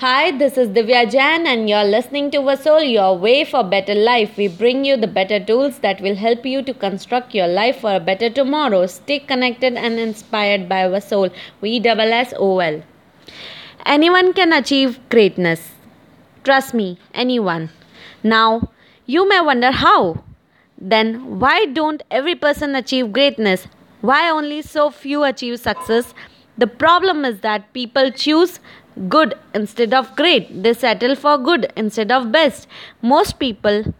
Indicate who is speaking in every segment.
Speaker 1: Hi, this is Divya Jain, and you're listening to Vasol, your way for better life. We bring you the better tools that will help you to construct your life for a better tomorrow. Stay connected and inspired by Vasol. We double S O L. Anyone can achieve greatness. Trust me, anyone. Now, you may wonder how. Then, why don't every person achieve greatness? Why only so few achieve success? The problem is that people choose good instead of great. They settle for good instead of best. Most people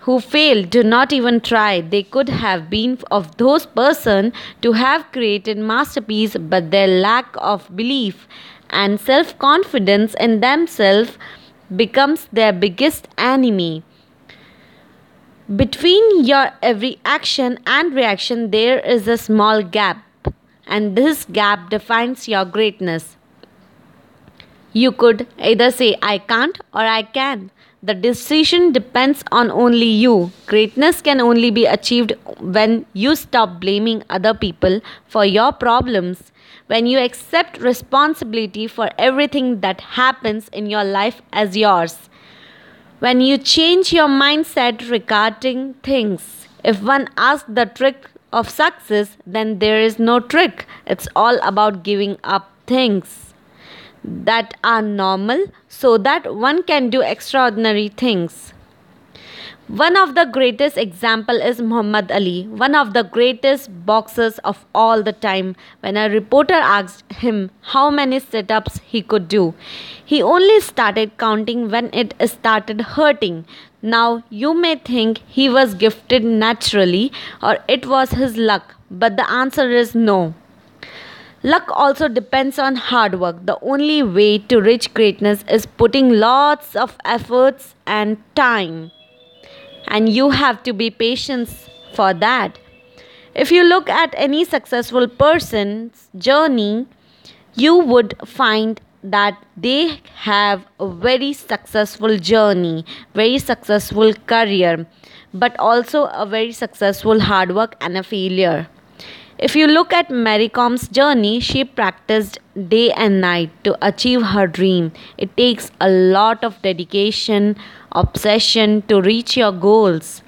Speaker 1: who fail do not even try. They could have been of those person to have created masterpiece, but their lack of belief and self-confidence in themselves becomes their biggest enemy. Between your every action and reaction, there is a small gap, and this gap defines your greatness. You could either say I can't or I can. The decision depends on only you. Greatness can only be achieved when you stop blaming other people for your problems, when you accept responsibility for everything that happens in your life as yours, when you change your mindset regarding things. If one asks the trick of success, then there is no trick. It's all about giving up things that are normal so that one can do extraordinary things. One of the greatest example is Muhammad Ali, one of the greatest boxers of all the time. When a reporter asked him how many sit-ups he could do, he only started counting when it started hurting. Now you may think he was gifted naturally or it was his luck, but the answer is no. Luck also depends on hard work. The only way to reach greatness is putting lots of efforts and time. And you have to be patient for that. If you look at any successful person's journey, you would find that they have a very successful journey, very successful career, but also a very successful hard work and a failure. If you look at Mary Kom's journey, she practiced day and night to achieve her dream. It takes a lot of dedication, obsession to reach your goals.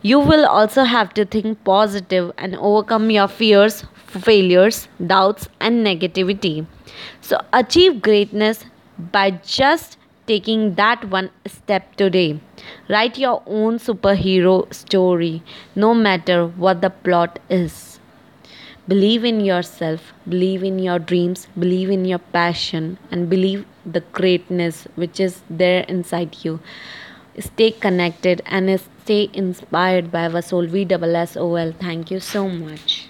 Speaker 1: You will also have to think positive and overcome your fears, failures, doubts, and negativity. So, achieve greatness by just taking that one step today. Write your own superhero story, no matter what the plot is. Believe in yourself, believe in your dreams, believe in your passion, and believe the greatness which is there inside you. Stay connected and stay inspired by Vasol V S S O L. Thank you so much.